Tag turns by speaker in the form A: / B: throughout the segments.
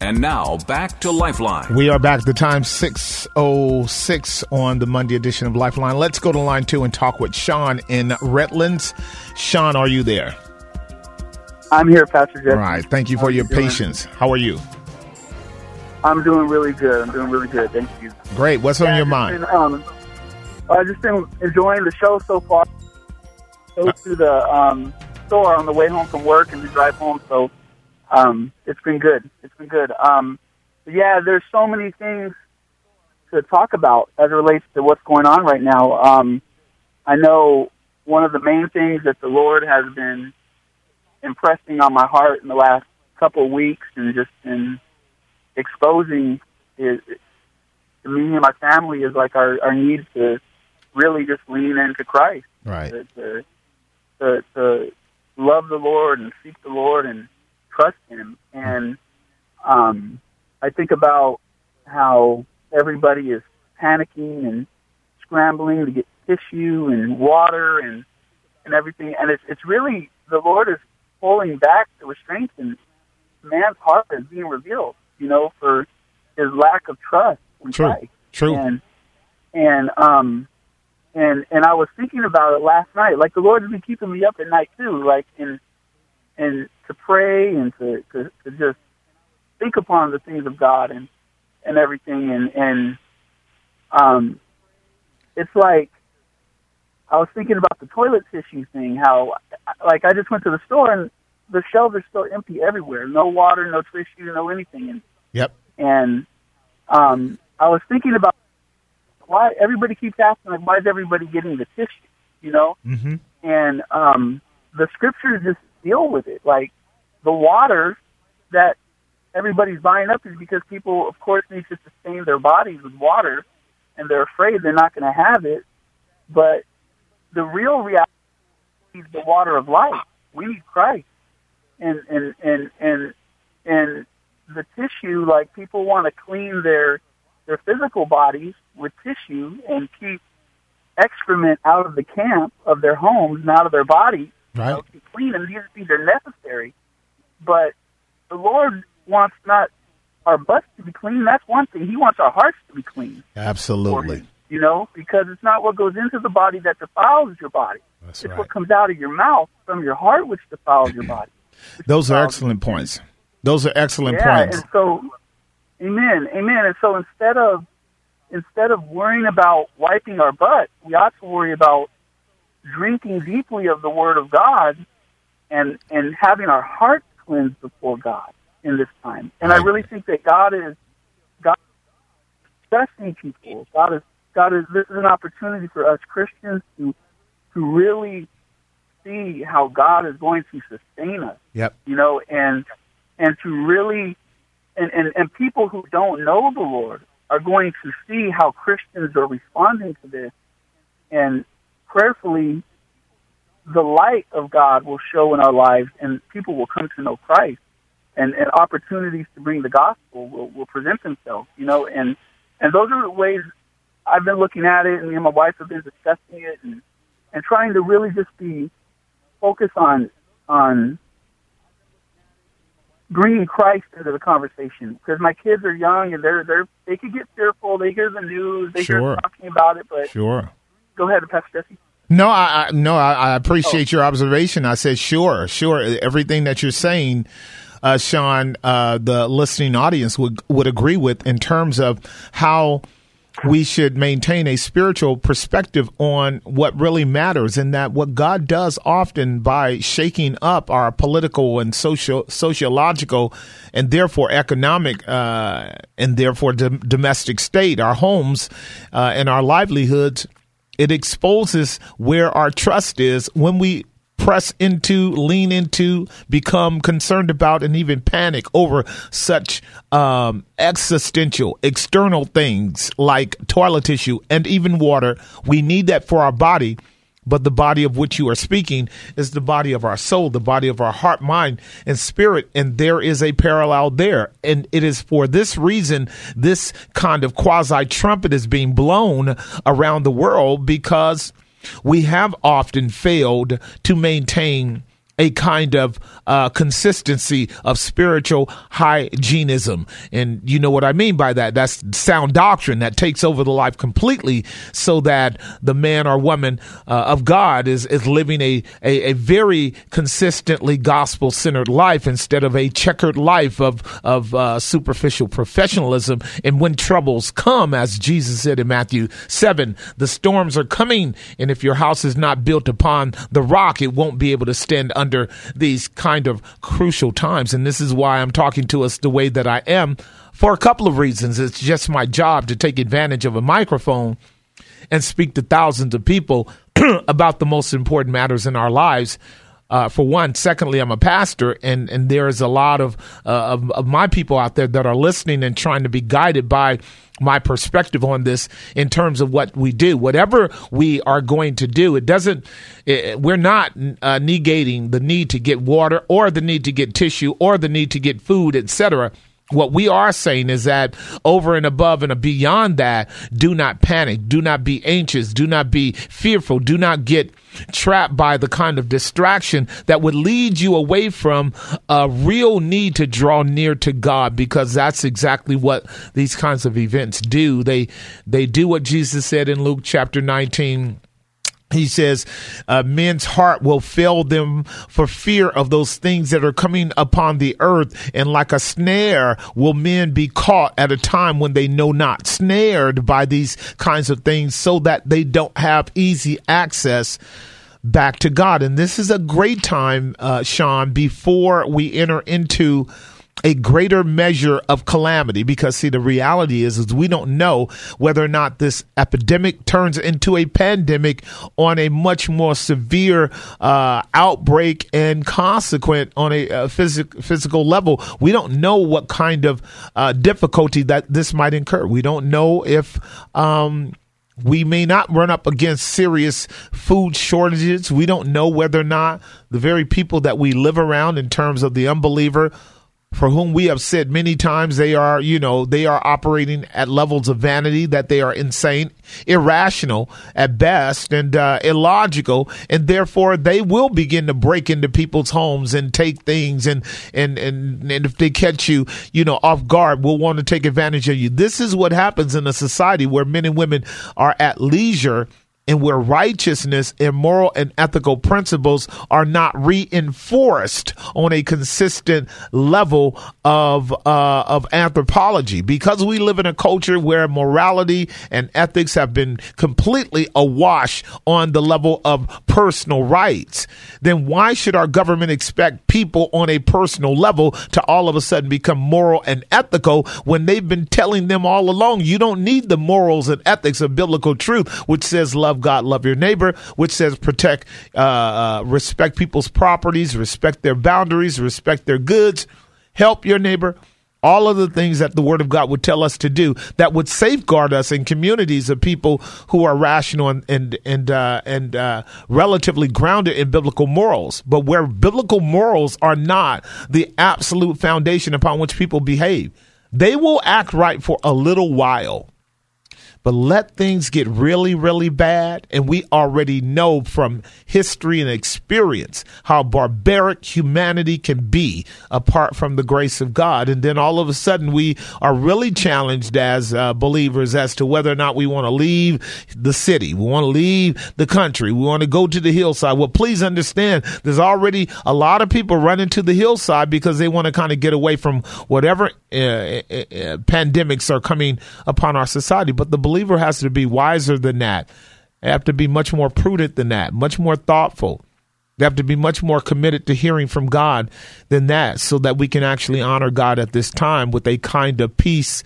A: And now back to Lifeline.
B: We are back. The time 606 on the Monday edition of Lifeline. Let's go to line two and talk with Sean in Redlands. Sean, are you there?
C: I'm here, Pastor Jeff.
B: All right. Thank you for your patience. How are you?
C: I'm doing really good. I'm doing really good. Thank you.
B: Great. What's on your
C: just
B: mind?
C: Been, um, I've just been enjoying the show so far. Go to the um, store on the way home from work and the drive home, so um, it's been good. It's been good. Um, yeah, there's so many things to talk about as it relates to what's going on right now. Um, I know one of the main things that the Lord has been impressing on my heart in the last couple of weeks and just in exposing is to me and my family is like our, our need to really just lean into Christ.
B: Right.
C: To, to, to, to love the Lord and seek the Lord and trust Him. And um, I think about how everybody is panicking and scrambling to get tissue and water and and everything. And it's it's really the Lord is pulling back the restraints and man's heart is being revealed. You know, for his lack of trust in
B: True.
C: Christ.
B: True.
C: And and um and and I was thinking about it last night. Like the Lord has been keeping me up at night too. Like and and to pray and to to, to just think upon the things of God and and everything and and um it's like I was thinking about the toilet tissue thing. How like I just went to the store and the shelves are still empty everywhere. No water, no tissue, no anything. And
B: Yep.
C: and um, I was thinking about why everybody keeps asking like, why is everybody getting the tissue? You know,
B: Mm-hmm.
C: and um, the scriptures just deal with it. Like the water that everybody's buying up is because people, of course, need to sustain their bodies with water, and they're afraid they're not going to have it. But the real reality is the water of life. We need Christ, and and and and and the tissue. Like people want to clean their their physical bodies with tissue and keep excrement out of the camp of their homes and out of their bodies
B: Right.
C: know, to clean them. These things are necessary. But the Lord wants not our butts to be clean. That's one thing. He wants our hearts to be clean.
B: Absolutely.
C: him, You know, because it's not what goes into the body that defiles your body.
B: That's
C: it's
B: right.
C: what comes out of your mouth from your heart which defiles your body.
B: Those are excellent points. Those are excellent
C: yeah,
B: points.
C: and so, amen, amen. And so instead of instead of worrying about wiping our butt, we ought to worry about drinking deeply of the Word of God and and having our hearts cleansed before God in this time. And I really think that God is God is testing people. God is God is this is an opportunity for us Christians to to really see how God is going to sustain us
B: Yep.
C: you know, and and to really and, and, and people who don't know the Lord are going to see how Christians are responding to this and prayerfully the light of God will show in our lives and people will come to know Christ and, and opportunities to bring the gospel will, will present themselves, you know, and and those are the ways I've been looking at it and me and my wife have been discussing it and, and trying to really just be focused on on bringing Christ into the conversation because my kids are young and they're they're they could get fearful. They hear the news, they
B: Sure.
C: hear talking about it. But
B: Sure.
C: go ahead, Pastor Jesse.
B: No, I, I no, I, I appreciate your observation. I said, sure, sure. Everything that you're saying, uh, Sean, uh, the listening audience would would agree with in terms of how we should maintain a spiritual perspective on what really matters, and that what God does often by shaking up our political and social, sociological, and therefore economic, uh, and therefore dom- domestic state, our homes, uh, and our livelihoods it exposes where our trust is when we press into, lean into, become concerned about, and even panic over such um, existential, external things like toilet tissue and even water. We need that for our body but the body of which you are speaking is the body of our soul, the body of our heart, mind, and spirit. And there is a parallel there. And it is for this reason this kind of quasi trumpet is being blown around the world because we have often failed to maintain a kind of uh, consistency of spiritual hygienism. And you know what I mean by that? That's sound doctrine that takes over the life completely so that the man or woman uh, of God is, is living a, a, a very consistently gospel centered life instead of a checkered life of, of uh, superficial professionalism. And when troubles come, as Jesus said in Matthew 7, the storms are coming. And if your house is not built upon the rock, it won't be able to stand under under these kind of crucial times. And this is why I'm talking to us the way that I am for a couple of reasons. It's just my job to take advantage of a microphone and speak to thousands of people about the most important matters in our lives uh, for one. Secondly, I'm a pastor, and and there is a lot of, uh, of, of my people out there that are listening and trying to be guided by my perspective on this in terms of what we do. Whatever we are going to do, it doesn't. It, we're not uh, negating the need to get water or the need to get tissue or the need to get food, etc. What we are saying is that over and above and beyond that, do not panic, do not be anxious, do not be fearful, do not get trapped by the kind of distraction that would lead you away from a real need to draw near to God because that's exactly what these kinds of events do. They they do what Jesus said in Luke chapter 19 he says, uh, men's heart will fail them for fear of those things that are coming upon the earth. And like a snare will men be caught at a time when they know not, snared by these kinds of things so that they don't have easy access back to God. And this is a great time, uh, Sean, before we enter into a greater measure of calamity because see the reality is is we don't know whether or not this epidemic turns into a pandemic on a much more severe uh, outbreak and consequent on a uh, phys- physical level we don't know what kind of uh, difficulty that this might incur we don't know if um, we may not run up against serious food shortages. We don't know whether or not the very people that we live around, in terms of the unbeliever, for whom we have said many times they are, you know, they are operating at levels of vanity that they are insane, irrational at best, and uh, illogical, and therefore they will begin to break into people's homes and take things, and and and and if they catch you, you know, off guard, will want to take advantage of you. This is what happens in a society where men and women are at leisure and where righteousness and moral and ethical principles are not reinforced on a consistent level of uh, of anthropology. Because we live in a culture where morality and ethics have been completely awash on the level of personal rights then why should our government expect people on a personal level to all of a sudden become moral and ethical when they've been telling them all along you don't need the morals and ethics of biblical truth which says love love God, love your neighbor, which says protect, uh, uh, respect people's properties, respect their boundaries, respect their goods, help your neighbor. All of the things that the Word of God would tell us to do that would safeguard us in communities of people who are rational and and and uh, and uh, relatively grounded in biblical morals. But where biblical morals are not the absolute foundation upon which people behave, they will act right for a little while but let things get really, really bad. And we already know from history and experience how barbaric humanity can be apart from the grace of God. And then all of a sudden, we are really challenged as uh, believers as to whether or not we want to leave the city. We want to leave the country. We want to go to the hillside. Well, please understand there's already a lot of people running to the hillside because they want to kind of get away from whatever uh, uh, uh pandemics are coming upon our society. But the has to be wiser than that. They have to be much more prudent than that, much more thoughtful. They have to be much more committed to hearing from God than that so that we can actually honor God at this time with a kind of peace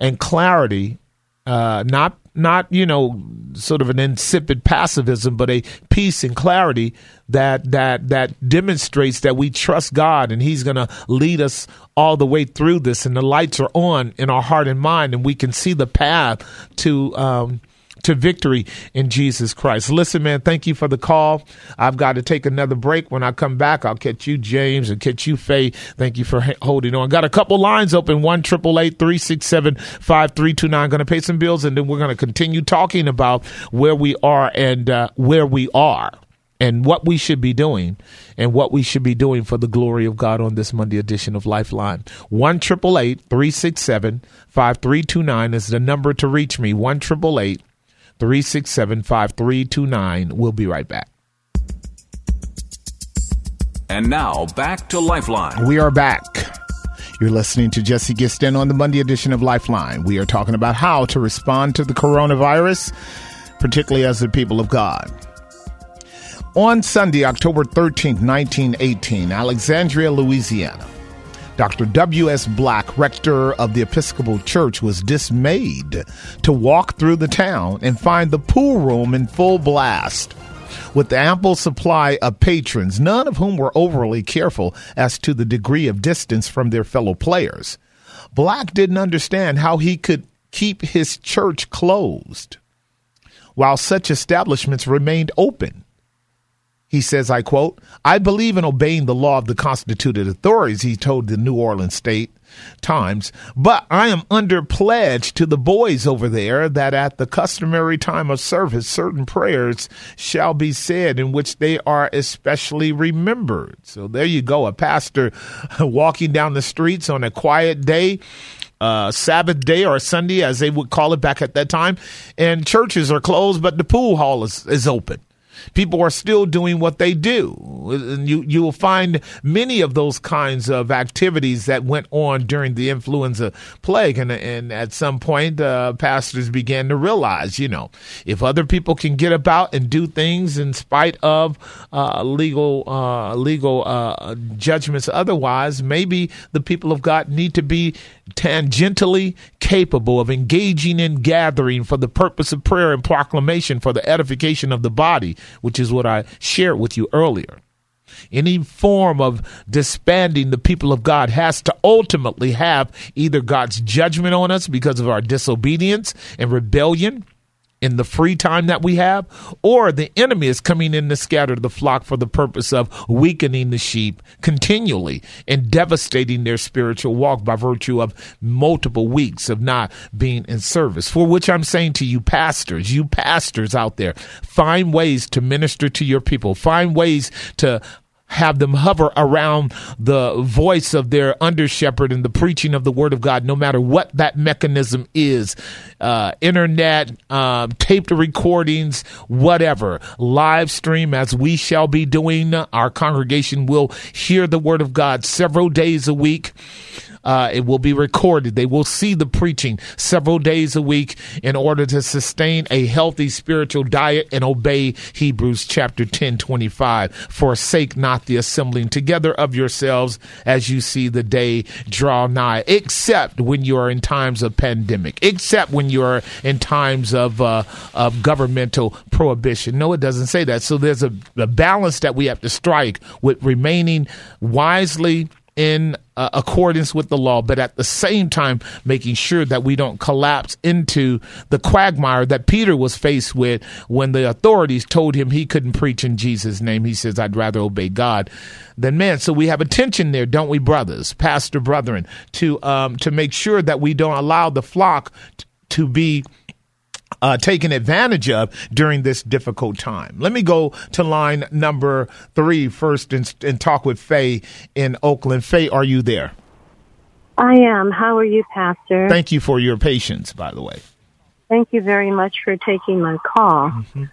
B: and clarity, uh, not not you know sort of an insipid passivism, but a peace and clarity that that that demonstrates that we trust God and He's going to lead us all the way through this, and the lights are on in our heart and mind, and we can see the path to. Um, to victory in Jesus Christ. Listen, man, thank you for the call. I've got to take another break. When I come back, I'll catch you, James, and catch you, Faye. Thank you for holding on. Got a couple lines open one triple eight three six seven five three two nine. Going to pay some bills, and then we're going to continue talking about where we are and uh, where we are and what we should be doing and what we should be doing for the glory of God on this Monday edition of Lifeline. 1 367 5329 is the number to reach me. 1 367 5329. We'll be right back.
A: And now back to Lifeline.
B: We are back. You're listening to Jesse Gistand on the Monday edition of Lifeline. We are talking about how to respond to the coronavirus, particularly as the people of God. On Sunday, October 13th, 1918, Alexandria, Louisiana, Dr. W.S. Black, rector of the Episcopal Church, was dismayed to walk through the town and find the pool room in full blast. With ample supply of patrons, none of whom were overly careful as to the degree of distance from their fellow players. Black didn't understand how he could keep his church closed while such establishments remained open. He says, I quote, I believe in obeying the law of the constituted authorities, he told the New Orleans State Times, but I am under pledge to the boys over there that at the customary time of service, certain prayers shall be said in which they are especially remembered. So there you go, a pastor walking down the streets on a quiet day uh, Sabbath day or Sunday, as they would call it back at that time, and churches are closed, but the pool hall is, is open people are still doing what they do. And You you will find many of those kinds of activities that went on during the influenza plague, and and at some point, uh, pastors began to realize, you know, if other people can get about and do things in spite of uh, legal uh, legal uh, judgments, otherwise, maybe the people of God need to be tangentially capable of engaging in gathering for the purpose of prayer and proclamation for the edification of the body which is what I shared with you earlier. Any form of disbanding the people of God has to ultimately have either God's judgment on us because of our disobedience and rebellion in the free time that we have, or the enemy is coming in to scatter the flock for the purpose of weakening the sheep continually and devastating their spiritual walk by virtue of multiple weeks of not being in service. For which I'm saying to you, pastors, you pastors out there, find ways to minister to your people, find ways to have them hover around the voice of their under shepherd and the preaching of the word of God, no matter what that mechanism is uh, internet, um, taped recordings, whatever, live stream, as we shall be doing. Our congregation will hear the word of God several days a week. Uh, it will be recorded. They will see the preaching several days a week in order to sustain a healthy spiritual diet and obey Hebrews chapter 10 25. Forsake not the assembling together of yourselves as you see the day draw nigh, except when you are in times of pandemic, except when you are in times of, uh, of governmental prohibition. No, it doesn't say that. So there's a, a balance that we have to strike with remaining wisely in uh, accordance with the law, but at the same time making sure that we don't collapse into the quagmire that Peter was faced with when the authorities told him he couldn't preach in Jesus' name. He says, I'd rather obey God than man. So we have a tension there, don't we, brothers, pastor brethren, to um, to make sure that we don't allow the flock t- to be uh, taken advantage of during this difficult time. Let me go to line number three first and, and talk with Faye in Oakland. Faye, are you there?
D: I am. How are you, Pastor?
B: Thank you for your patience, by the way.
D: Thank you very much for taking my call. Mm-hmm.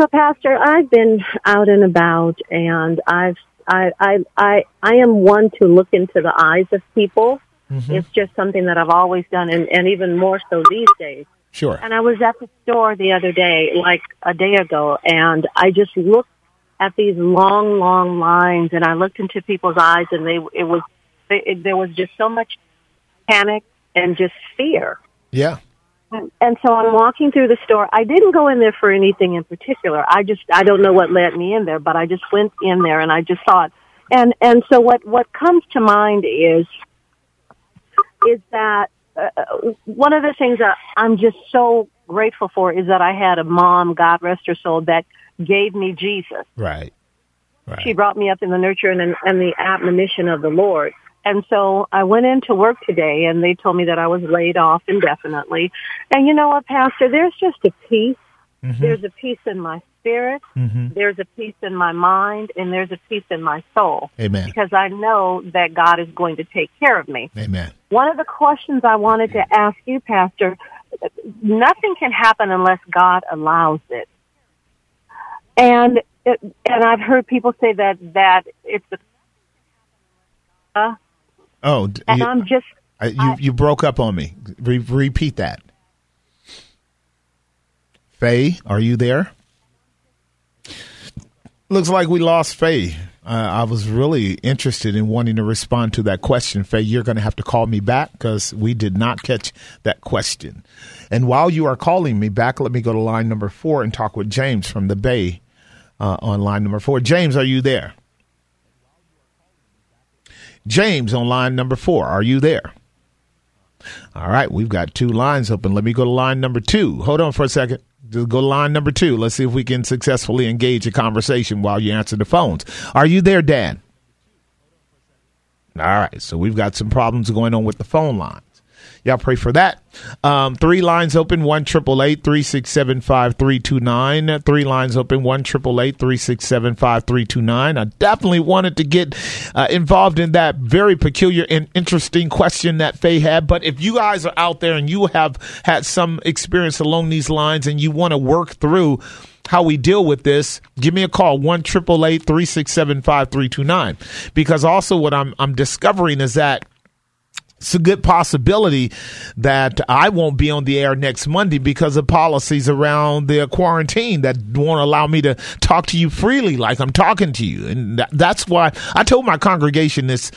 D: So, Pastor, I've been out and about, and I've I I I I am one to look into the eyes of people. Mm-hmm. It's just something that I've always done, and, and even more so these days.
B: Sure.
D: And I was at the store the other day, like a day ago, and I just looked at these long, long lines, and I looked into people's eyes, and they it was it, there was just so much panic and just fear.
B: Yeah.
D: and so I'm walking through the store. I didn't go in there for anything in particular. I just I don't know what led me in there, but I just went in there and I just saw it. And and so what what comes to mind is is that uh, one of the things that I'm just so grateful for is that I had a mom, God rest her soul, that gave me Jesus.
B: Right. Right.
D: She brought me up in the nurture and, and the admonition of the Lord. And so I went into work today and they told me that I was laid off indefinitely. And you know what, Pastor? There's just a peace.
B: Mm-hmm.
D: There's a peace in my spirit.
B: Mm-hmm.
D: There's a peace in my mind and there's a peace in my soul.
B: Amen.
D: Because I know that God is going to take care of me.
B: Amen.
D: One of the questions I wanted to ask you, Pastor, nothing can happen unless God allows it. And it, and I've heard people say that that it's a uh,
B: Oh,
D: and
B: you,
D: I'm just
B: I- you you broke up on me. Re- repeat that. Faye, are you there? Looks like we lost Faye. Uh, I was really interested in wanting to respond to that question. Faye, you're going to have to call me back because we did not catch that question. And while you are calling me back, let me go to line number four and talk with James from the Bay uh, on line number four. James, are you there? James on line number four, are you there? All right, we've got two lines open. Let me go to line number two. Hold on for a second. Just go to line number two. Let's see if we can successfully engage a conversation while you answer the phones. Are you there, Dan? All right, so we've got some problems going on with the phone lines. Y'all pray for that. Um, three lines open, one triple eight three six seven five three two nine. Three lines open, one triple eight three six seven five three two nine. I definitely wanted to get uh, involved in that very peculiar and interesting question that Faye had. But if you guys are out there and you have had some experience along these lines and you want to work through how we deal with this, give me a call, 1 367 5329. Because also what I'm, I'm discovering is that it's a good possibility that I won't be on the air next Monday because of policies around the quarantine that won't allow me to talk to you freely like I'm talking to you. And that, that's why I told my congregation this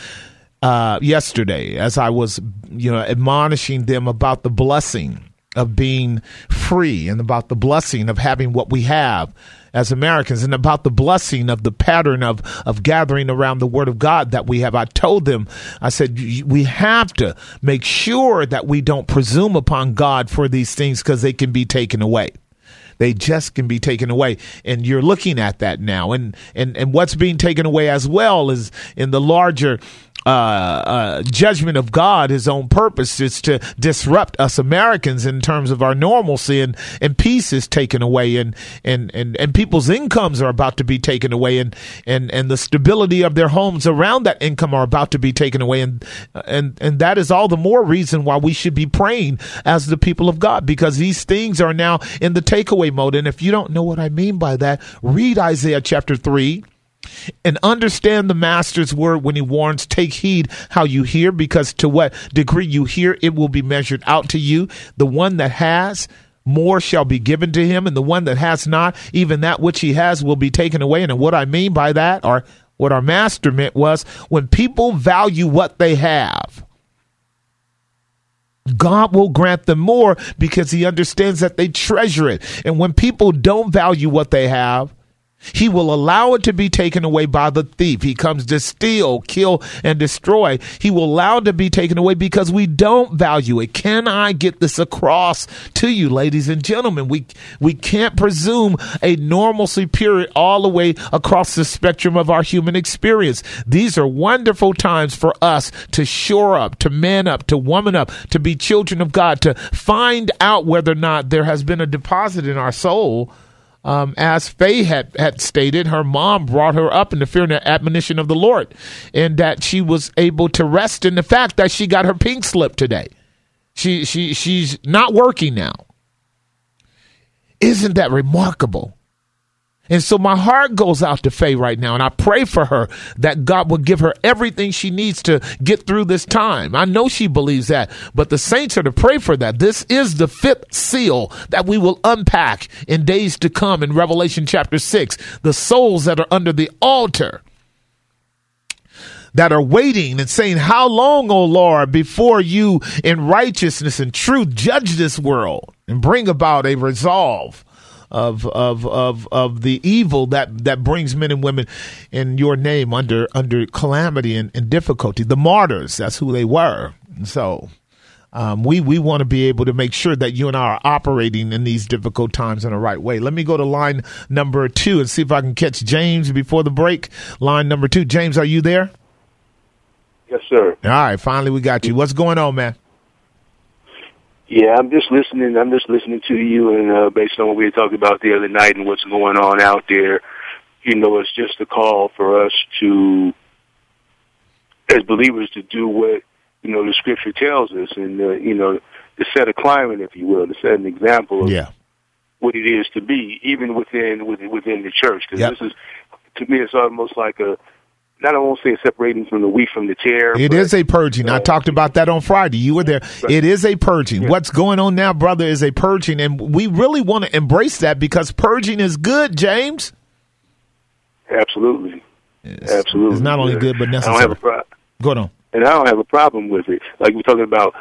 B: uh, yesterday as I was, you know, admonishing them about the blessing of being free and about the blessing of having what we have as Americans and about the blessing of the pattern of, of gathering around the word of God that we have. I told them, I said, we have to make sure that we don't presume upon God for these things because they can be taken away. They just can be taken away. And you're looking at that now. And and and what's being taken away as well is in the larger uh, uh, judgment of God, his own purpose is to disrupt us Americans in terms of our normalcy and, and peace is taken away and, and, and, and people's incomes are about to be taken away and, and, and the stability of their homes around that income are about to be taken away. And, and, and that is all the more reason why we should be praying as the people of God because these things are now in the takeaway mode. And if you don't know what I mean by that, read Isaiah chapter three and understand the master's word when he warns take heed how you hear because to what degree you hear it will be measured out to you the one that has more shall be given to him and the one that has not even that which he has will be taken away and what i mean by that or what our master meant was when people value what they have God will grant them more because he understands that they treasure it. And when people don't value what they have, he will allow it to be taken away by the thief. He comes to steal, kill, and destroy. He will allow it to be taken away because we don't value it. Can I get this across to you, ladies and gentlemen? We we can't presume a normalcy period all the way across the spectrum of our human experience. These are wonderful times for us to shore up, to man up, to woman up, to be children of God, to find out whether or not there has been a deposit in our soul um, as Faye had, had stated, her mom brought her up in the fear and the admonition of the Lord, and that she was able to rest in the fact that she got her pink slip today. She she she's not working now. Isn't that remarkable? And so my heart goes out to Faye right now, and I pray for her that God will give her everything she needs to get through this time. I know she believes that, but the saints are to pray for that. This is the fifth seal that we will unpack in days to come in Revelation chapter 6. The souls that are under the altar that are waiting and saying, How long, O Lord, before you in righteousness and truth judge this world and bring about a resolve? Of, of of of the evil that that brings men and women in your name under under calamity and, and difficulty the martyrs that's who they were so um, we we want to be able to make sure that you and I are operating in these difficult times in the right way. Let me go to line number two and see if I can catch James before the break. Line number two, James, are you there?
E: Yes, sir.
B: All right, finally we got you. What's going on, man?
E: Yeah, I'm just listening. I'm just listening to you, and uh, based on what we were talking about the other night and what's going on out there, you know, it's just a call for us to, as believers, to do what you know the Scripture tells us, and uh, you know, to set a climate, if you will, to set an example of
B: Yeah.
E: what it is to be, even within within, within the church. Because
B: Yep.
E: this is, to me, it's almost like a. Not I won't say separating from the wheat from the tare.
B: It
E: but-
B: is a purging. I talked about that on Friday. You were there. It is a purging. What's going on now, brother, is a purging. And we really want to embrace that because purging is good, James.
E: Absolutely.
B: It's,
E: Absolutely.
B: It's not only good, but
E: I don't have
B: necessary.
E: a pro-
B: Go on.
E: and I don't have a problem with it. Like we're talking about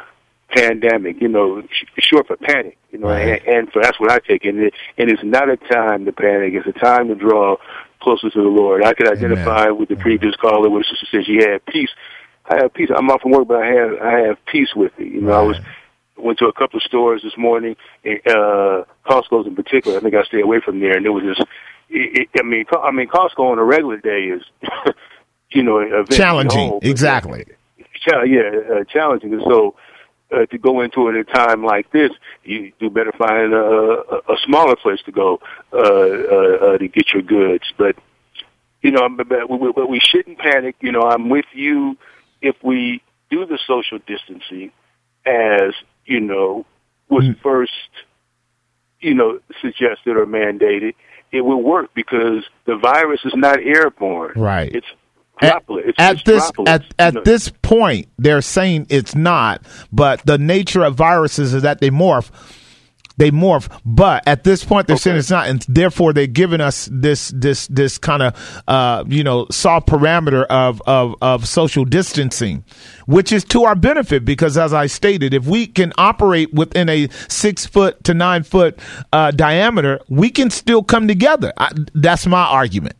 E: pandemic, you know, sh- short for panic, you know,
B: Right.
E: and, and for that's what I take. And it, and it's not a time to panic. It's a time to draw closer to the Lord. I could identify with the previous caller where the sister said she had peace. I have peace. I'm off from work, but I have I have peace with it. You know, I was went to a couple of stores this morning, uh, Costco's in particular. I think I stay away from there, and it was just. It, it, I mean, I mean, Costco on a regular day is, you know,
B: Challenging.
E: but-
B: Exactly.
E: Yeah, uh, challenging. And so uh, to go into it at a time like this, you do better find a, a, a smaller place to go uh, uh, uh, to get your goods. But you know, but, but we, but we shouldn't panic. You know, I'm with you if we do the social distancing as you know was
B: Mm.
E: first you know suggested or mandated. It will work because the virus is not airborne.
B: Right.
E: It's
B: At. At this at at
E: know.
B: this point, they're saying it's not, but the nature of viruses is that they morph. They morph, but at this point they're saying it's not, and therefore they're giving us this this this kind of uh, you know soft parameter of, of of social distancing, which is to our benefit because as I stated, if we can operate within a six foot to nine foot uh, diameter, we can still come together. I, that's my argument.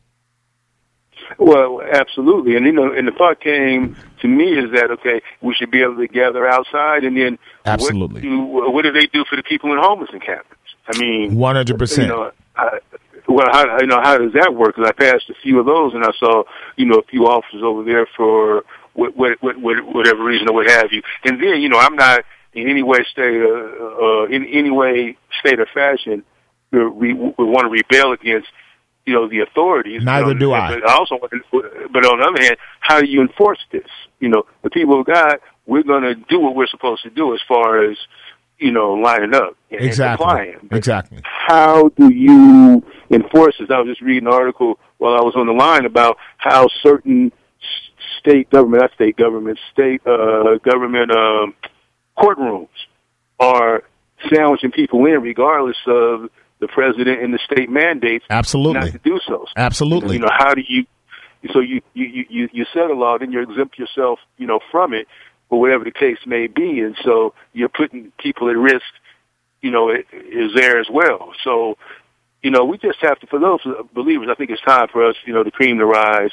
E: Well, absolutely, and you know, and the thought came to me is that okay, we should be able to gather outside, and then
B: Absolutely.
E: what do, what do they do for the people in homeless encampments? I mean,
B: One hundred percent.
E: well, how you know how does that work? Because I passed a few of those, and I saw you know a few officers over there for what, what, what, what, whatever reason or what have you. And then you know I'm not in any way state uh, uh, in any way state or fashion we, we want to rebel against you know the authorities.
B: Neither do I.
E: But I also, but on the other hand, how do you enforce this? You know, the people of God, we're going to do what we're supposed to do as far as you know lining up and, and
B: Exactly.
E: complying.
B: Exactly.
E: how do you enforce this? I was just reading an article while I was on the line about how certain state government, not state government, state uh, government um, courtrooms are sandwiching people in regardless of the president and the state mandates
B: Absolutely.
E: not to do so.
B: Absolutely.
E: You know, how do you? So you you you you- you set a law, then you exempt yourself, you know, from it, or whatever the case may be, and so you're putting people at risk. You know, it is there as well. So, you know, we just have to, for those believers, I think it's time for us, you know, the cream to rise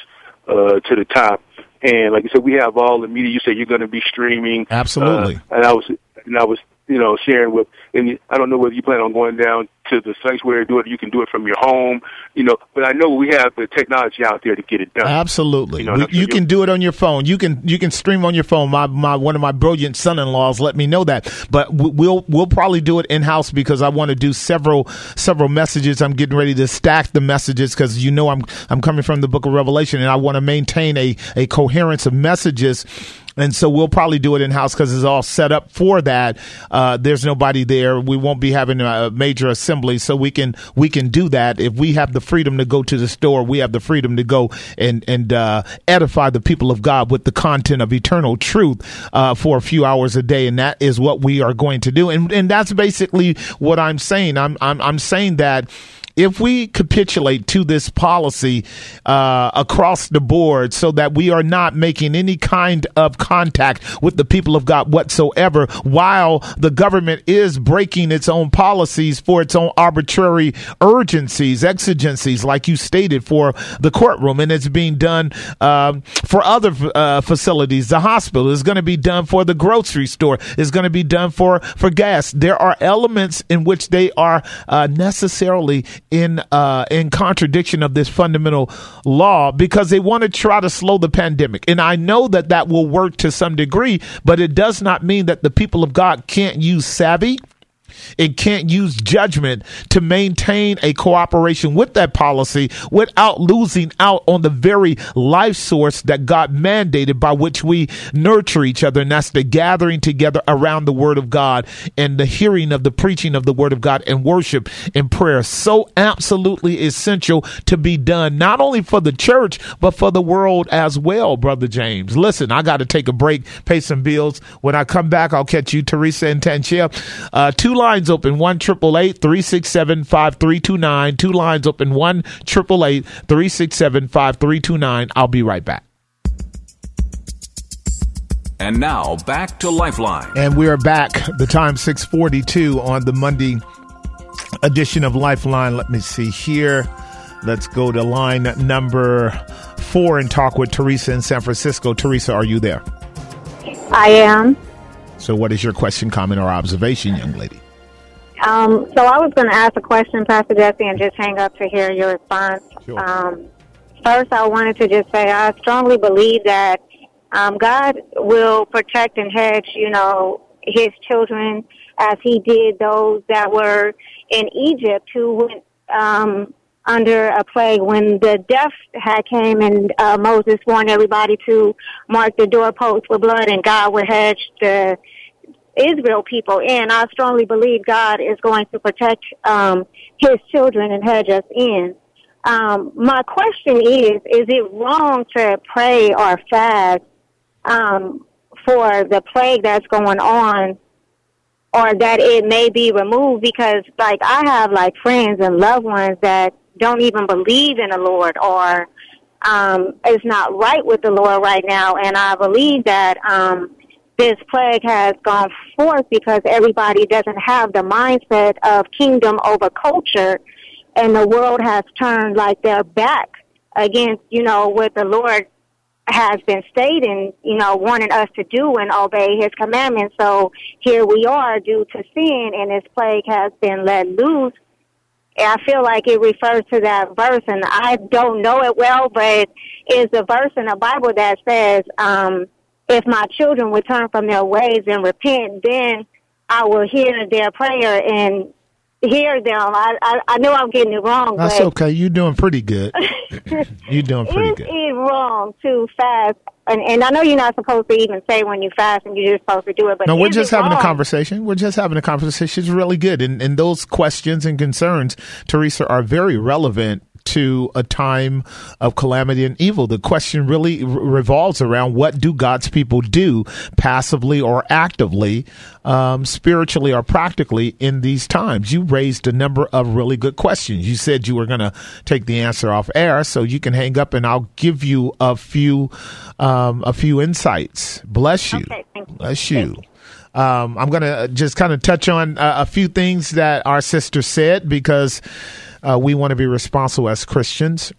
E: uh, to the top. And like I said, we have all the media. You said you're going to be streaming.
B: Absolutely.
E: Uh, and I was, and I was, you know, sharing with, and I don't know whether you plan on going down to the sanctuary, do it. You can do it from your home, you know. But I know we have the technology out there to get it done.
B: Absolutely,
E: You know,
B: We- you can do it on your phone. You can you can stream on your phone. My my one of my brilliant son-in-laws let me know that. But we'll we'll probably do it in house because I want to do several several messages. I'm getting ready to stack the messages because you know I'm I'm coming from the Book of Revelation and I want to maintain a a coherence of messages. And so we'll probably do it in house because it's all set up for that. Uh, there's nobody there. We won't be having a major assembly, so we can we can do that. If we have the freedom to go to the store, we have the freedom to go and and uh, edify the people of God with the content of eternal truth uh, for a few hours a day, and that is what we are going to do. And and that's basically what I'm saying. I'm I'm I'm saying that if we capitulate to this policy uh, across the board so that we are not making any kind of contact with the people of God whatsoever, while the government is breaking its own policies for its own arbitrary urgencies, exigencies, like you stated, for the courtroom, and it's being done um, for other uh, facilities. The hospital is going to be done for the grocery store. Is going to be done for for gas. There are elements in which they are uh, necessarily in uh, in contradiction of this fundamental law because they want to try to slow the pandemic. And I know that that will work to some degree, but it does not mean that the people of God can't use savvy it can't use judgment to maintain a cooperation with that policy without losing out on the very life source that God mandated by which we nurture each other. And that's the gathering together around the word of God and the hearing of the preaching of the word of God and worship and prayer. So absolutely essential to be done, not only for the church, but for the world as well, Brother James. Listen, I got to take a break, pay some bills. When I come back, I'll catch you, Teresa and Tanchia. Uh, two lines open, 1 367 5329. Two lines open, 1 367 5329. I'll be right back.
A: And now back to Lifeline.
B: And we are back. The time 642 on the Monday edition of Lifeline. Let me see here. Let's go to line number four and talk with Teresa in San Francisco. Teresa, are you there?
F: I am.
B: So, what is your question, comment, or observation, young lady?
F: Um, so I was going to ask a question, Pastor Jesse, and just hang up to hear your response.
B: Sure.
F: Um, first, I wanted to just say I strongly believe that um, God will protect and hedge, you know, His children as He did those that were in Egypt who went um, under a plague when the death had came and uh, Moses warned everybody to mark the doorposts with blood, and God would hedge the Israel people in. I strongly believe God is going to protect um, His children and hedge us in. Um, my question is: Is it wrong to pray or fast um, for the plague that's going on, or that it may be removed? Because, like, I have like friends and loved ones that don't even believe in the Lord, or um, is not right with the Lord right now, and I believe that. Um, this plague has gone forth because everybody doesn't have the mindset of kingdom over culture and the world has turned like their back against, you know, what the Lord has been stating, you know, wanting us to do and obey his commandments. So here we are due to sin and this plague has been let loose. And I feel like it refers to that verse and I don't know it well, but it's a verse in the Bible that says, um, if my children would turn from their ways and repent, then I will hear their prayer and hear them. I I, I know I'm getting it wrong.
B: That's
F: but
B: okay. You're doing pretty good. You're doing pretty
F: is
B: good.
F: it wrong to fast? And, and I know you're not supposed to even say when you fast, and you're just supposed to do it. But
B: No, we're just having a conversation. We're just having a conversation. It's really good. And, and those questions and concerns, Teresa, are very relevant to a time of calamity and evil. The question really revolves around what do God's people do passively or actively, um, spiritually or practically in these times? You raised a number of really good questions. You said you were going to take the answer off air, so you can hang up and I'll give you a few, um, a few insights. Bless you.
F: Okay, thank you.
B: Bless you. Um, I'm going to just kind of touch on uh, a few things that our sister said because uh, we want to be responsible as Christians.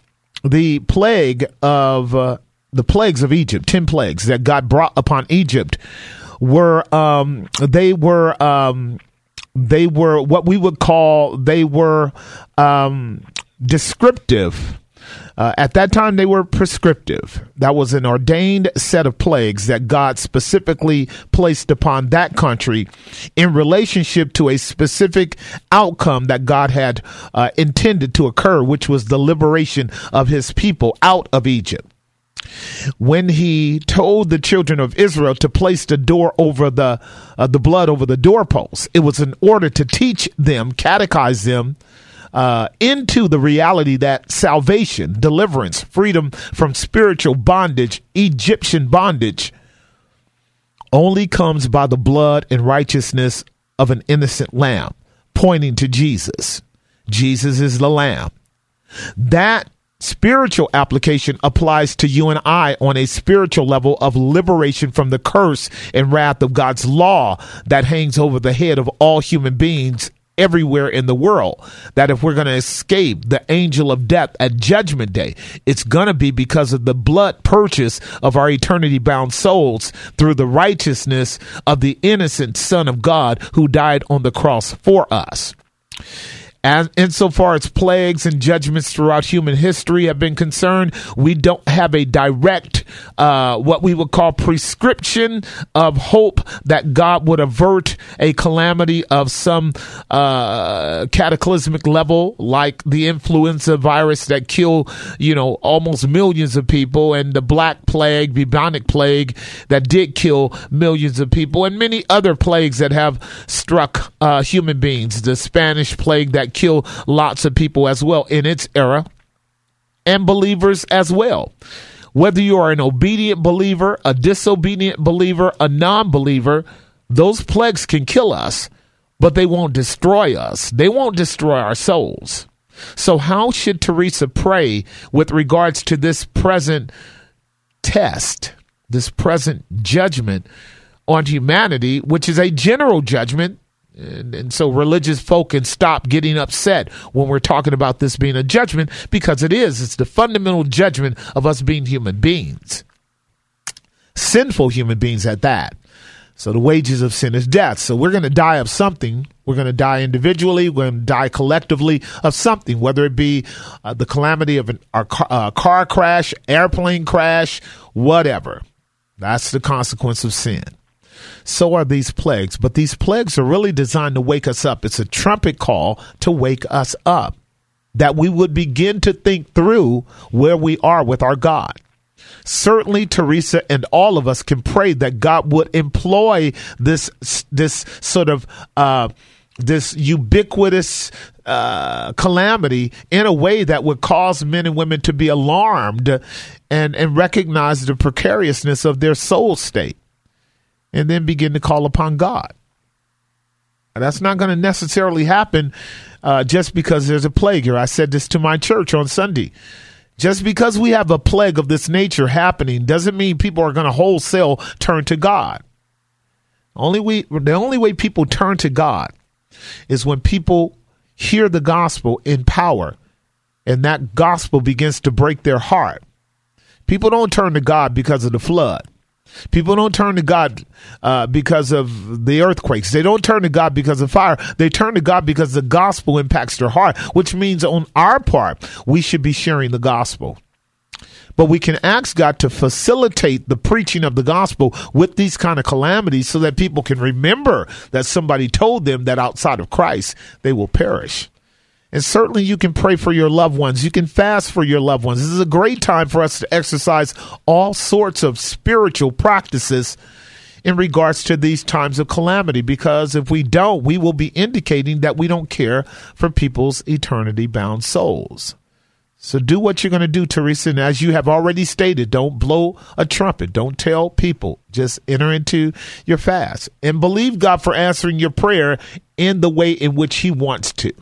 B: The plague of uh, the plagues of Egypt, ten plagues that God brought upon Egypt, were um, they were um, they were what we would call they were um, descriptive. Uh, at that time, they were prescriptive. That was an ordained set of plagues that God specifically placed upon that country in relationship to a specific outcome that God had uh, intended to occur, which was the liberation of his people out of Egypt when he told the children of Israel to place the door over the uh, the blood over the doorposts, it was in order to teach them, catechize them uh, into the reality that salvation, deliverance, freedom from spiritual bondage, Egyptian bondage, only comes by the blood and righteousness of an innocent lamb, pointing to Jesus. Jesus is the Lamb. That spiritual application applies to you and I on a spiritual level of liberation from the curse and wrath of God's law that hangs over the head of all human beings everywhere in the world. That if we're going to escape the angel of death at judgment day, it's going to be because of the blood purchase of our eternity bound souls through the righteousness of the innocent son of God who died on the cross for us. As insofar as plagues and judgments throughout human history have been concerned, we don't have a direct, uh, what we would call prescription of hope that God would avert a calamity of some uh, cataclysmic level, like the influenza virus that killed, you know, almost millions of people, and the Black Plague, bubonic plague that did kill millions of people, and many other plagues that have struck uh, human beings. The Spanish plague that kill lots of people as well in its era, and believers as well. Whether you are an obedient believer, a disobedient believer, a non believer, those plagues can kill us, but they won't destroy us. They won't destroy our souls. So, how should Teresa pray with regards to this present test, this present judgment on humanity, which is a general judgment and, and, so religious folk can stop getting upset when we're talking about this being a judgment because it is. It's the fundamental judgment of us being human beings, sinful human beings at that. So the wages of sin is death. So we're going to die of something. We're going to die individually. We're going to die collectively of something, whether it be uh, the calamity of an, our car, uh, car crash, airplane crash, whatever. That's the consequence of sin so are these plagues. But these plagues are really designed to wake us up. It's a trumpet call to wake us up, that we would begin to think through where we are with our God. Certainly, Teresa and all of us can pray that God would employ this this sort of uh, this ubiquitous uh, calamity in a way that would cause men and women to be alarmed and and recognize the precariousness of their soul state and then begin to call upon God. And that's not going to necessarily happen uh, just because there's a plague here. I said this to my church on Sunday. Just because we have a plague of this nature happening doesn't mean people are going to wholesale turn to God. Only we, the only way people turn to God is when people hear the gospel in power and that gospel begins to break their heart. People don't turn to God because of the flood. People don't turn to God uh, because of the earthquakes. They don't turn to God because of fire. They turn to God because the gospel impacts their heart, which means on our part, we should be sharing the gospel. But we can ask God to facilitate the preaching of the gospel with these kind of calamities so that people can remember that somebody told them that outside of Christ, they will perish. And certainly you can pray for your loved ones. You can fast for your loved ones. This is a great time for us to exercise all sorts of spiritual practices in regards to these times of calamity because if we don't, we will be indicating that we don't care for people's eternity bound souls. So do what you're going to do, Teresa. And as you have already stated, don't blow a trumpet. Don't tell people. Just enter into your fast and believe God for answering your prayer in the way in which He wants to.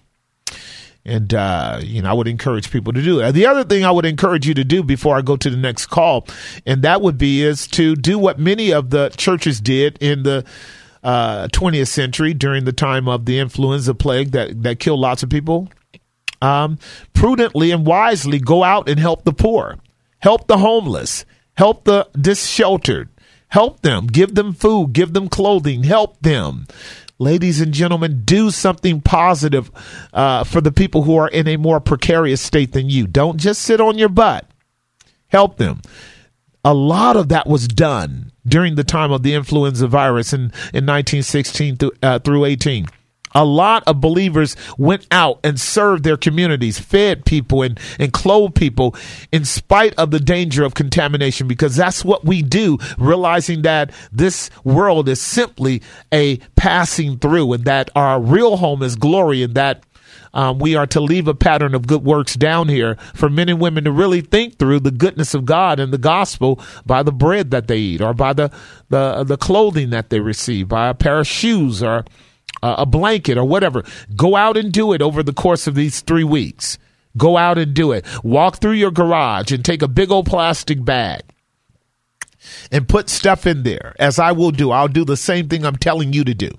B: And, uh, you know, I would encourage people to do it. The other thing I would encourage you to do before I go to the next call, and that would be is to do what many of the churches did in the uh, 20th century during the time of the influenza plague that, that killed lots of people. Um, prudently and wisely go out and help the poor, help the homeless, help the dissheltered, help them, give them food, give them clothing, help them ladies and gentlemen, do something positive uh, for the people who are in a more precarious state than you. Don't just sit on your butt. Help them. A lot of that was done during the time of the influenza virus in, in 1916 through, uh, through 18 a lot of believers went out and served their communities, fed people and, and clothed people in spite of the danger of contamination because that's what we do, realizing that this world is simply a passing through and that our real home is glory and that um, we are to leave a pattern of good works down here for men and women to really think through the goodness of God and the gospel by the bread that they eat or by the, the, the clothing that they receive, by a pair of shoes or a blanket or whatever. Go out and do it over the course of these three weeks. Go out and do it. Walk through your garage and take a big old plastic bag and put stuff in there, as I will do. I'll do the same thing I'm telling you to do.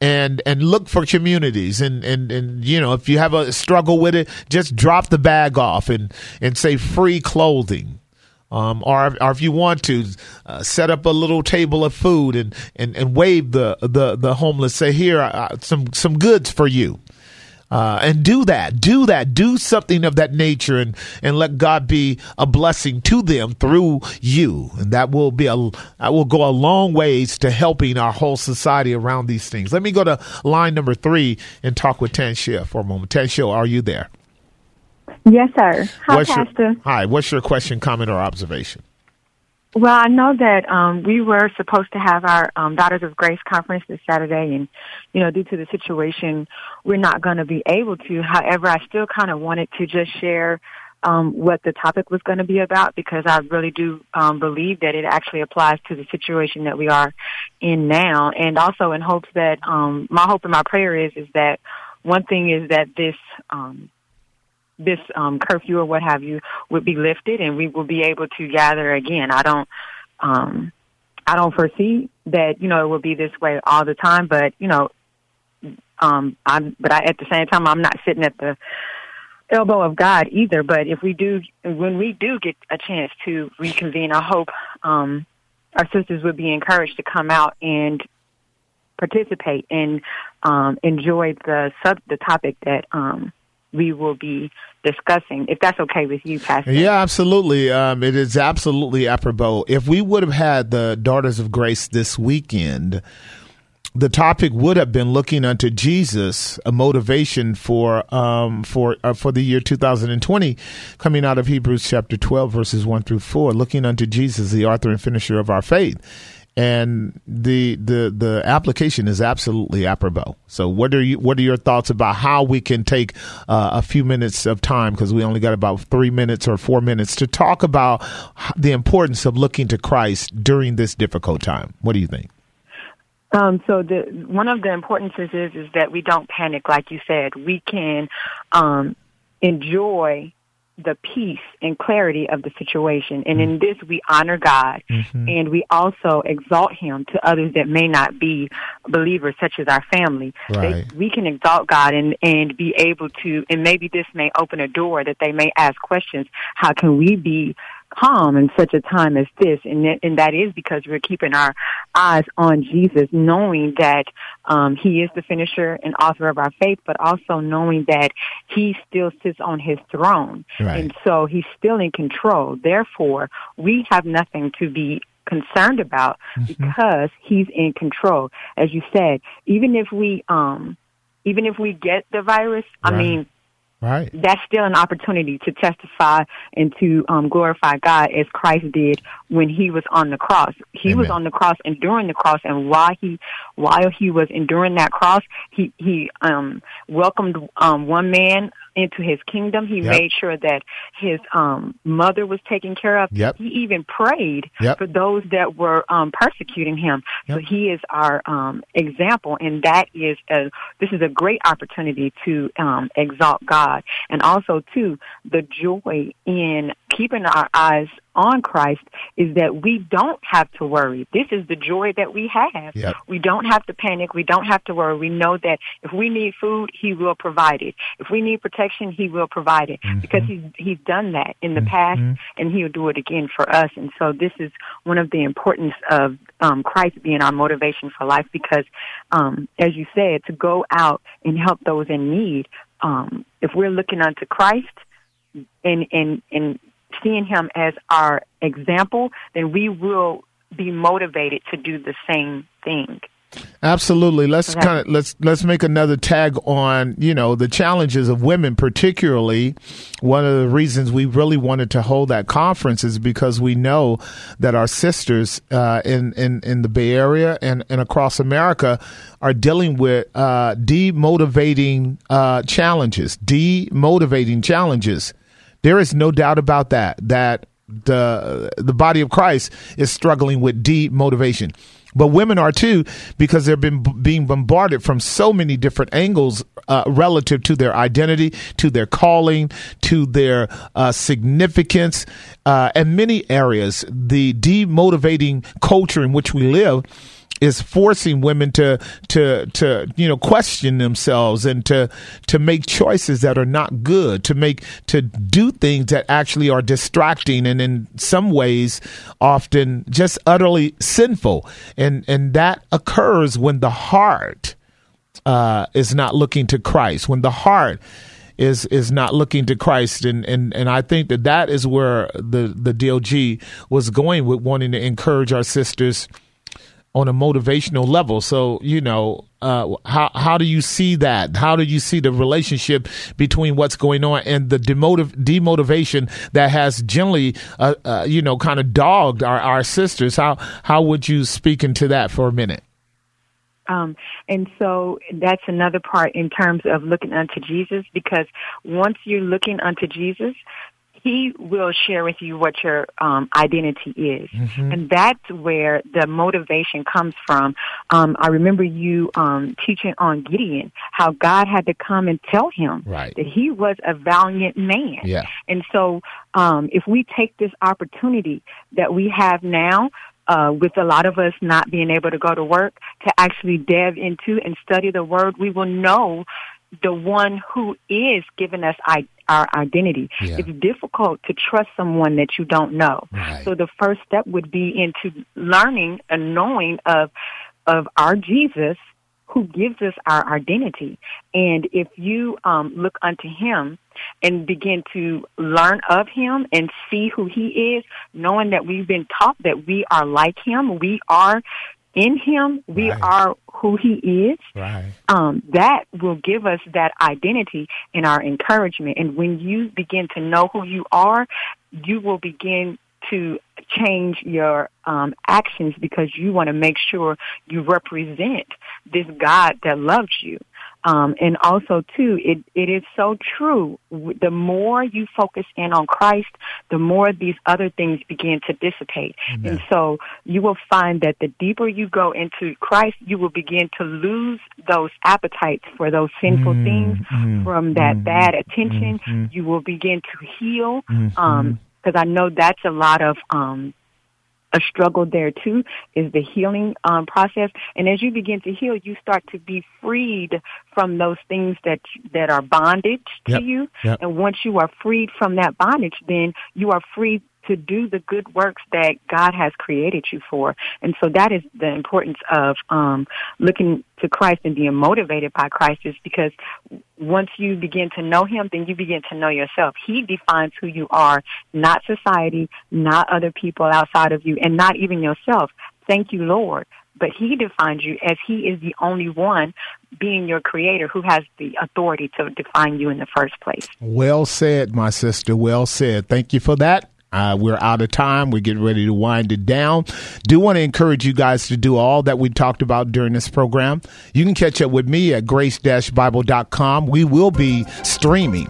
B: And and look for communities and, and, and you know if you have a struggle with it, just drop the bag off and, and say free clothing. Um, or, or if you want to uh, set up a little table of food and, and, and wave the, the, the homeless, say here uh, some some goods for you. Uh, and do that, do that, do something of that nature, and and let God be a blessing to them through you, and that will be a that will go a long ways to helping our whole society around these things. Let me go to line number three and talk with Tanshia for a moment. Tanshia, are you there?
G: Yes, sir. Hi,
B: what's
G: Pastor.
B: Your, hi. What's your question, comment, or observation?
G: Well, I know that um, we were supposed to have our um, Daughters of Grace conference this Saturday, and you know, due to the situation, we're not going to be able to. However, I still kind of wanted to just share um, what the topic was going to be about because I really do um, believe that it actually applies to the situation that we are in now, and also in hopes that um, my hope and my prayer is is that one thing is that this um, this um, curfew or what have you would be lifted and we will be able to gather again. I don't, um, I don't foresee that, you know, it will be this way all the time, but, you know, um, I'm, but I, at the same time, I'm not sitting at the elbow of God either, but if we do, when we do get a chance to reconvene, I hope, um, our sisters would be encouraged to come out and participate and, um, enjoy the sub, the topic that, um, we will be discussing, if that's okay with you, Pastor.
B: Yeah, absolutely. Um, it is absolutely apropos. If we would have had the Daughters of Grace this weekend, the topic would have been looking unto Jesus, a motivation for um, for uh, for the year 2020, coming out of Hebrews chapter 12, verses 1 through 4, looking unto Jesus, the author and finisher of our faith and the the the application is absolutely apropos. So, what are you what are your thoughts about how we can take uh, a few minutes of time because we only got about three minutes or four minutes to talk about the importance of looking to Christ during this difficult time? What do you think?
G: Um, so the one of the importances is is that we don't panic, like you said. We can um, enjoy the peace and clarity of the situation. And in this, we honor God mm-hmm. and we also exalt Him to others that may not be believers, such as our family. Right. They, we can exalt God and, and be able to, and maybe this may open a door that they may ask questions. How can we be calm in such a time as this, and that, and that is because we're keeping our eyes on Jesus, knowing that um, He is the finisher and author of our faith, but also knowing that He still sits on His throne, right. and so He's still in control. Therefore, we have nothing to be concerned about mm-hmm. because He's in control. As you said, even if we um, even if we get the virus, right. I mean
B: Right.
G: That's still an opportunity to testify and to um, glorify God as Christ did when he was on the cross. He Amen. was on the cross enduring the cross and while he while he was enduring that cross, he he um welcomed um one man into his kingdom. He yep. made sure that his um, mother was taken care of.
B: Yep.
G: He even prayed
B: yep.
G: for those that were um, persecuting him. So he is our um, example, and that is a, this is a great opportunity to um, exalt God, and also too the joy in keeping our eyes on Christ is that we don't have to worry. This is the joy that we have.
B: Yep.
G: We don't have to panic. We don't have to worry. We know that if we need food, He will provide it. If we need protection, He will provide it mm-hmm. because He's He's done that in the mm-hmm. past, and He'll do it again for us. And so this is one of the importance of um, Christ being our motivation for life because, um, as you said, to go out and help those in need. Um, if we're looking unto Christ and and and seeing him as our example, then we will be motivated to do the same thing.
B: Absolutely. Let's okay. kind of let's let's make another tag on you know the challenges of women, particularly. One of the reasons we really wanted to hold that conference is because we know that our sisters uh, in in in the Bay Area and and across America are dealing with uh, demotivating uh, challenges, demotivating challenges there is no doubt about that. That the the body of Christ is struggling with demotivation. but women are too because they've been b- being bombarded from so many different angles uh, relative to their identity, to their calling, to their uh, significance, uh, and many areas. The demotivating culture in which we live is forcing women to to to you know question themselves and to to make choices that are not good to make to do things that actually are distracting and in some ways often just utterly sinful. And and that occurs when the heart uh, is not looking to Christ when the heart is is not looking to Christ. And and and I think that that is where the the DOG was going with wanting to encourage our sisters on a motivational level. So, you know, uh, how how do you see that? How do you see the relationship between what's going on and the demotiv- demotivation that has generally, uh, uh, you know, kind of dogged our, our sisters? How how would you speak into that for a minute?
G: Um, and so that's another part in terms of looking unto Jesus, because once you're looking unto Jesus, he will share with you what your um, identity is, mm-hmm. and that's where the motivation comes from. Um, I remember you um, teaching on Gideon how God had to come and tell him
B: right.
G: that he was a valiant man.
B: Yeah.
G: And so, um, if we take this opportunity that we have now uh, with a lot of us not being able to go to work, to actually delve into and study the word, we will know the one who is giving us I- our identity.
B: Yeah.
G: It's difficult to trust someone that you don't know.
B: Right.
G: So the first step would be into learning and knowing of of our Jesus who gives us our identity. And if you um, look unto him and begin to learn of him and see who he is, knowing that we've been taught that we are like him, we are in him, we
B: Right.
G: are who he is.
B: Right.
G: Um, that will give us that identity and our encouragement. And when you begin to know who you are, you will begin to change your um, actions because you want to make sure you represent this God that loves you. Um, and also too, it, it is so true. The more you focus in on Christ, the more these other things begin to dissipate.
B: Amen.
G: And so you will find that the deeper you go into Christ, you will begin to lose those appetites for those sinful
B: Mm,
G: things from that
B: mm,
G: bad attention.
B: mm.
G: You will begin to heal.
B: Mhm.
G: Um, cause I know that's a lot of, um, a struggle there too is the healing um, process. And as you begin to heal, you start to be freed from those things that that are bondage
B: Yep,
G: to you.
B: yep.
G: And once you are freed from that bondage, then you are free to do the good works that God has created you for. And so that is the importance of um, looking to Christ and being motivated by Christ is because once you begin to know him, then you begin to know yourself. He defines who you are, not society, not other people outside of you, and not even yourself. Thank you, Lord. But he defines you as he is the only one being your creator who has the authority to define you in the first place.
B: Well said, my sister. Well said. Thank you for that. Uh, we're out of time. We're getting ready to wind it down. Do want to encourage you guys to do all that we talked about during this program. You can catch up with me at grace-bible.com. We will be streaming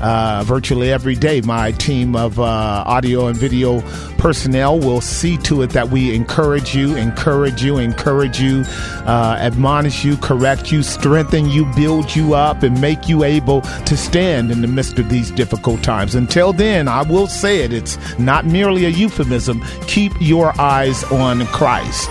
B: uh, virtually every day. My team of uh, audio and video personnel will see to it that we encourage you, encourage you, encourage you, uh, admonish you, correct you, strengthen you, build you up, and make you able to stand in the midst of these difficult times. Until then, I will say it, it's not merely a euphemism. Keep your eyes on Christ.